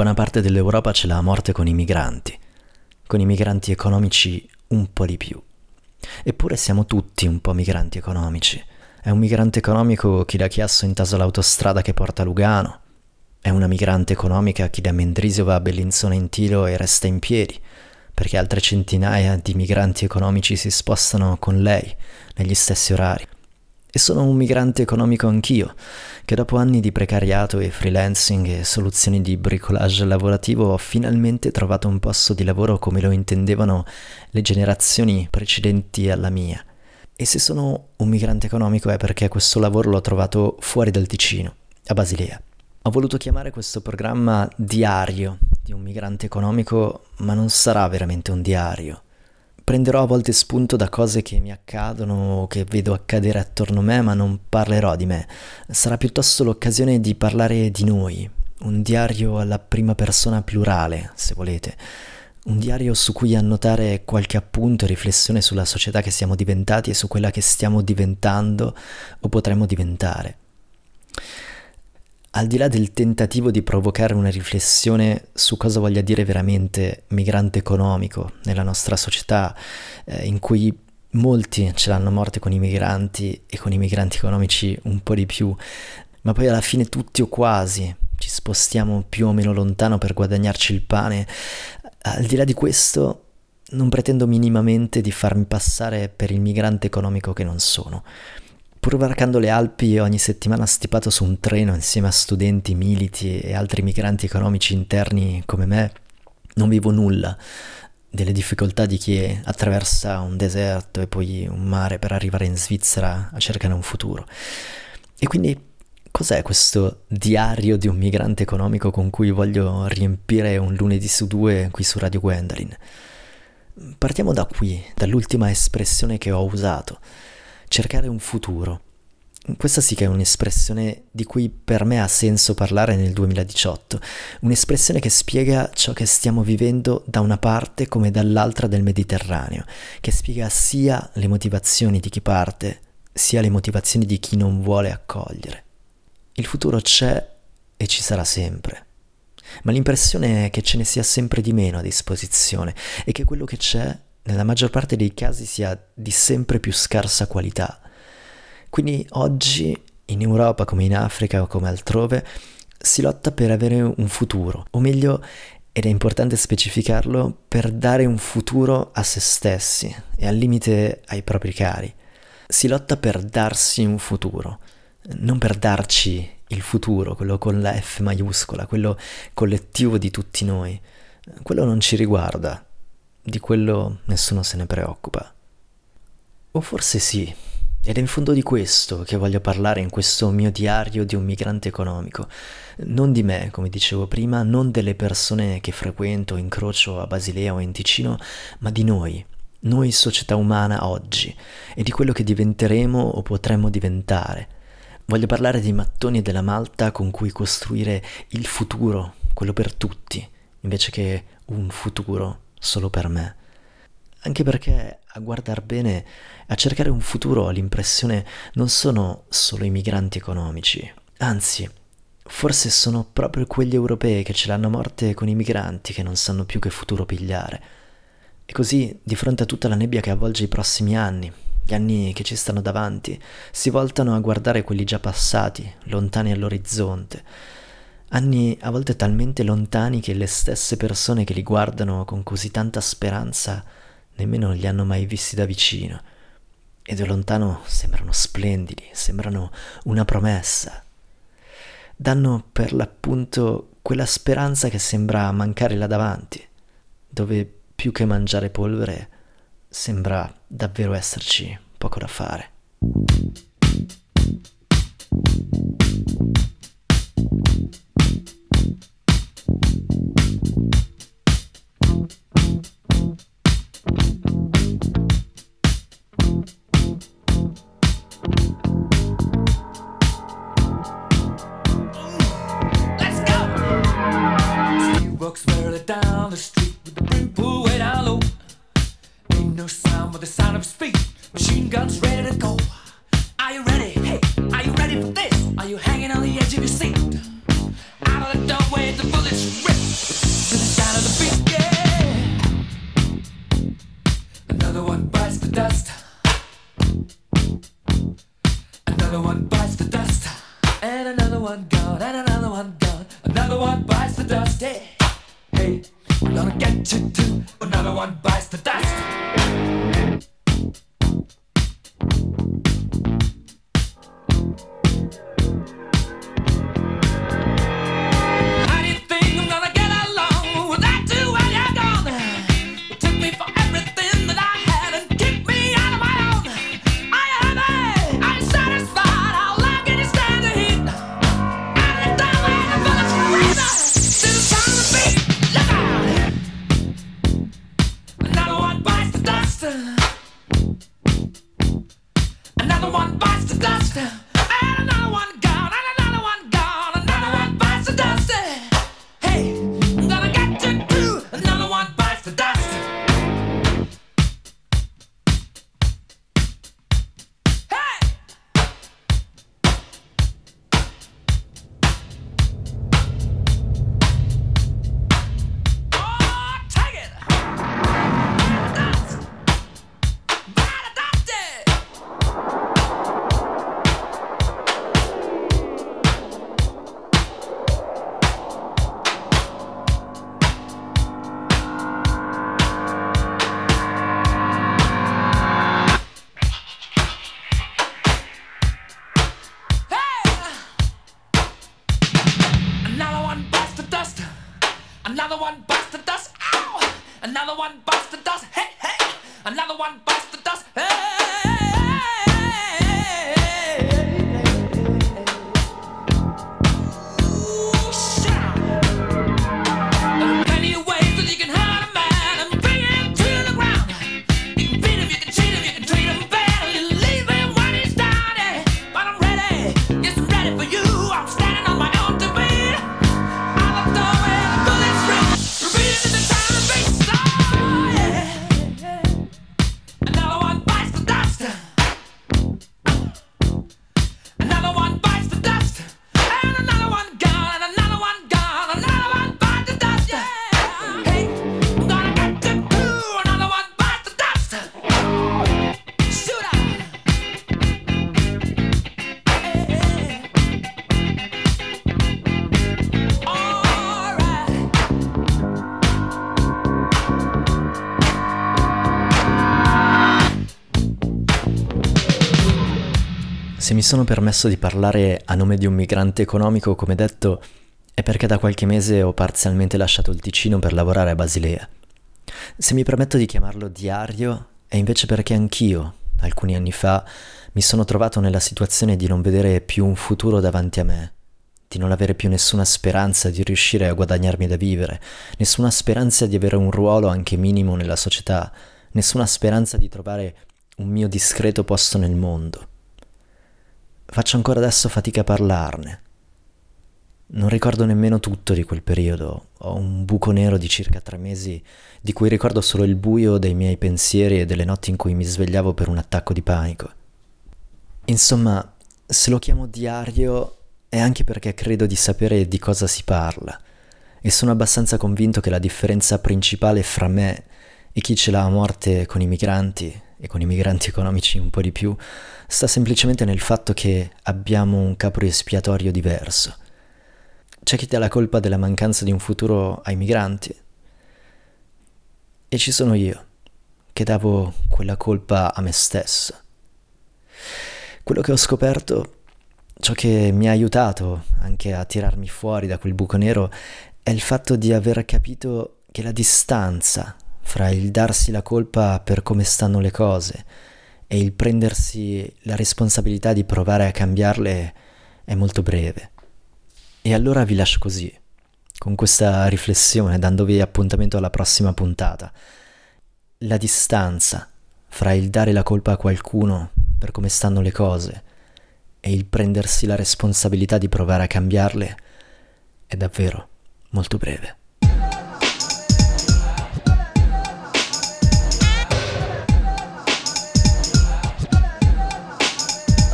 buona parte dell'Europa ce l'ha a morte con i migranti, con i migranti economici un po' di più. Eppure siamo tutti un po' migranti economici. È un migrante economico chi da Chiasso intasa l'autostrada che porta a Lugano. È una migrante economica chi da Mendrisio va a Bellinzona in tiro e resta in piedi, perché altre centinaia di migranti economici si spostano con lei negli stessi orari. E sono un migrante economico anch'io, che dopo anni di precariato e freelancing e soluzioni di bricolage lavorativo ho finalmente trovato un posto di lavoro come lo intendevano le generazioni precedenti alla mia. E se sono un migrante economico è perché questo lavoro l'ho trovato fuori dal Ticino, a Basilea. Ho voluto chiamare questo programma Diario di un migrante economico, ma non sarà veramente un diario prenderò a volte spunto da cose che mi accadono o che vedo accadere attorno a me, ma non parlerò di me. Sarà piuttosto l'occasione di parlare di noi, un diario alla prima persona plurale, se volete. Un diario su cui annotare qualche appunto e riflessione sulla società che siamo diventati e su quella che stiamo diventando o potremmo diventare al di là del tentativo di provocare una riflessione su cosa voglia dire veramente migrante economico nella nostra società, eh, in cui molti ce l'hanno morte con i migranti e con i migranti economici un po' di più, ma poi alla fine tutti o quasi ci spostiamo più o meno lontano per guadagnarci il pane, al di là di questo non pretendo minimamente di farmi passare per il migrante economico che non sono. Pur varcando le Alpi ogni settimana stipato su un treno insieme a studenti, militi e altri migranti economici interni come me, non vivo nulla delle difficoltà di chi attraversa un deserto e poi un mare per arrivare in Svizzera a cercare un futuro. E quindi cos'è questo diario di un migrante economico con cui voglio riempire un lunedì su due qui su Radio Gwendolyn? Partiamo da qui, dall'ultima espressione che ho usato cercare un futuro. Questa sì che è un'espressione di cui per me ha senso parlare nel 2018, un'espressione che spiega ciò che stiamo vivendo da una parte come dall'altra del Mediterraneo, che spiega sia le motivazioni di chi parte, sia le motivazioni di chi non vuole accogliere. Il futuro c'è e ci sarà sempre, ma l'impressione è che ce ne sia sempre di meno a disposizione e che quello che c'è nella maggior parte dei casi sia di sempre più scarsa qualità. Quindi oggi in Europa come in Africa o come altrove si lotta per avere un futuro, o meglio, ed è importante specificarlo, per dare un futuro a se stessi e al limite ai propri cari. Si lotta per darsi un futuro, non per darci il futuro, quello con la F maiuscola, quello collettivo di tutti noi. Quello non ci riguarda, di quello nessuno se ne preoccupa. O forse sì, ed è in fondo di questo che voglio parlare in questo mio diario di un migrante economico. Non di me, come dicevo prima, non delle persone che frequento, incrocio a Basilea o in Ticino, ma di noi, noi società umana oggi, e di quello che diventeremo o potremmo diventare. Voglio parlare dei mattoni della Malta con cui costruire il futuro, quello per tutti, invece che un futuro solo per me. Anche perché a guardar bene, a cercare un futuro ho l'impressione non sono solo i migranti economici, anzi, forse sono proprio quegli europei che ce l'hanno morte con i migranti che non sanno più che futuro pigliare. E così, di fronte a tutta la nebbia che avvolge i prossimi anni, gli anni che ci stanno davanti, si voltano a guardare quelli già passati, lontani all'orizzonte, Anni a volte talmente lontani che le stesse persone che li guardano con così tanta speranza nemmeno li hanno mai visti da vicino. E da lontano sembrano splendidi, sembrano una promessa. Danno per l'appunto quella speranza che sembra mancare là davanti, dove più che mangiare polvere sembra davvero esserci poco da fare. gone, and another one gone. Another one bites the dust. Hey, hey, we're gonna get you too. Another one bites the dust. touchdown. Another one bites the dust. Ow! Another one bites the dust. Hey, hey! Another one bites the dust. Hey! Mi sono permesso di parlare a nome di un migrante economico, come detto, è perché da qualche mese ho parzialmente lasciato il Ticino per lavorare a Basilea. Se mi permetto di chiamarlo diario, è invece perché anch'io, alcuni anni fa, mi sono trovato nella situazione di non vedere più un futuro davanti a me, di non avere più nessuna speranza di riuscire a guadagnarmi da vivere, nessuna speranza di avere un ruolo anche minimo nella società, nessuna speranza di trovare un mio discreto posto nel mondo. Faccio ancora adesso fatica a parlarne. Non ricordo nemmeno tutto di quel periodo. Ho un buco nero di circa tre mesi di cui ricordo solo il buio dei miei pensieri e delle notti in cui mi svegliavo per un attacco di panico. Insomma, se lo chiamo diario è anche perché credo di sapere di cosa si parla e sono abbastanza convinto che la differenza principale fra me e chi ce l'ha a morte con i migranti e con i migranti economici un po' di più, sta semplicemente nel fatto che abbiamo un capo espiatorio diverso. C'è chi dà la colpa della mancanza di un futuro ai migranti e ci sono io, che davo quella colpa a me stesso. Quello che ho scoperto, ciò che mi ha aiutato anche a tirarmi fuori da quel buco nero, è il fatto di aver capito che la distanza fra il darsi la colpa per come stanno le cose e il prendersi la responsabilità di provare a cambiarle è molto breve. E allora vi lascio così, con questa riflessione, dandovi appuntamento alla prossima puntata. La distanza fra il dare la colpa a qualcuno per come stanno le cose e il prendersi la responsabilità di provare a cambiarle è davvero molto breve.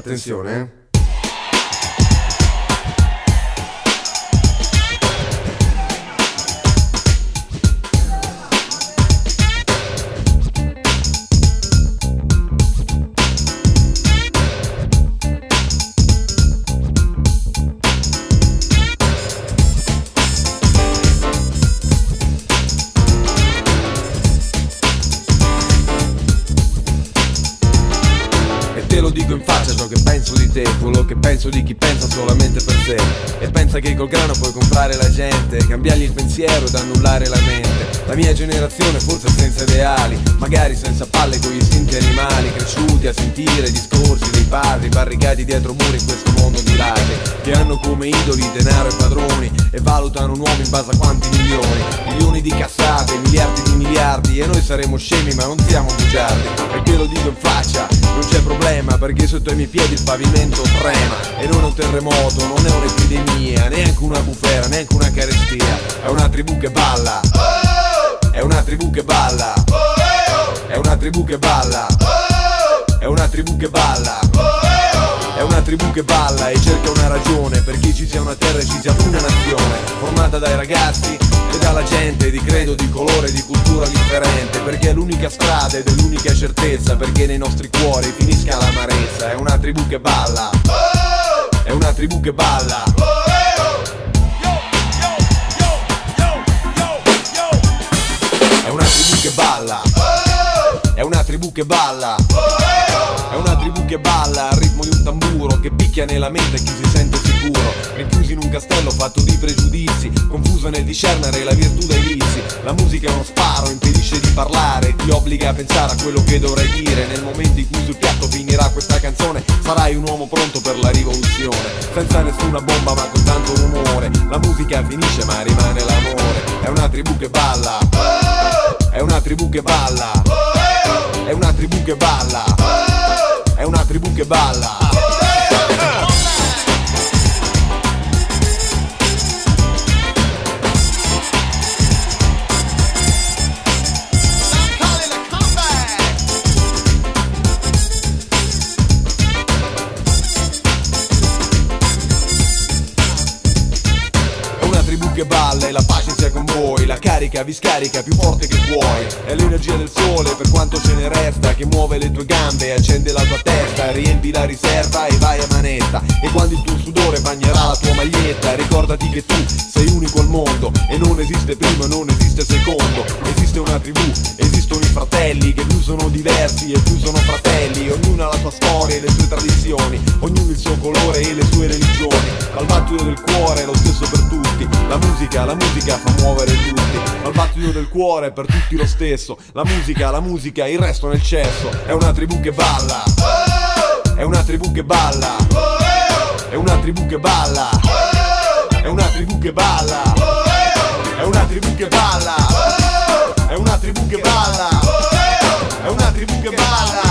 Attenzione. Di chi pensa solamente per sé. E pensa che col grano puoi comprare la gente Cambiargli il pensiero ed annullare la mente La mia generazione forse senza ideali Magari senza palle con gli istinti animali Cresciuti a sentire discorsi dei padri Barricati dietro muri in questo mondo di ladri Che hanno come idoli denaro e padroni E valutano un uomo in base a quanti milioni. Milioni di cassate, miliardi di miliardi E noi saremo scemi ma non siamo bugiardi. Perché lo dico in faccia, non c'è problema Perché sotto i miei piedi il pavimento trema. E non è un terremoto, non è un'epidemia Neanche una bufera, neanche una carestia. È una tribù che balla È una tribù che balla. È una tribù che balla. È una tribù che balla. È una tribù che balla e cerca una ragione Perché ci sia una terra e ci sia una nazione Formata dai ragazzi e dalla gente Di credo, di colore, di cultura differente Perché è l'unica strada ed è l'unica certezza Perché nei nostri cuori finisca l'amarezza. È una tribù che balla. È una tribù che balla una tribù che balla. È una tribù che balla. È una tribù che balla al ritmo di un tamburo Che picchia nella mente chi si sente sicuro. Rinchiusi in un castello fatto di pregiudizi Confuso nel discernere la virtù dai vizi. La musica è uno sparo, impedisce di parlare Ti obbliga a pensare a quello che dovrai dire. Nel momento in cui sul piatto finirà questa canzone Sarai un uomo pronto per la rivoluzione. Senza nessuna bomba ma con tanto rumore. La musica finisce ma rimane l'amore. È una tribù che balla È una tribù che balla. È una tribù che balla. È una tribù che balla La carica vi scarica più forte che puoi È l'energia del sole per quanto ce ne resta Che muove le tue gambe, accende la tua testa Riempi la riserva e vai a manetta. E quando il tuo sudore bagnerà la tua maglietta Ricordati che tu sei unico al mondo E non esiste primo non esiste secondo. Esiste una tribù, esistono i fratelli Che più sono diversi e più sono fratelli. Ognuno ha la sua storia e le sue tradizioni Ognuno il suo colore e le sue religioni. Al battito del cuore è lo stesso per tutti La musica, la musica fa muovere tutti. Al battito del cuore è per tutti lo stesso La musica, la musica, il resto nel cesso. È una tribù che balla. È una tribù che balla. È una tribù che balla. È una tribù che balla. È una tribù che balla. È una tribù che balla tribu quebrada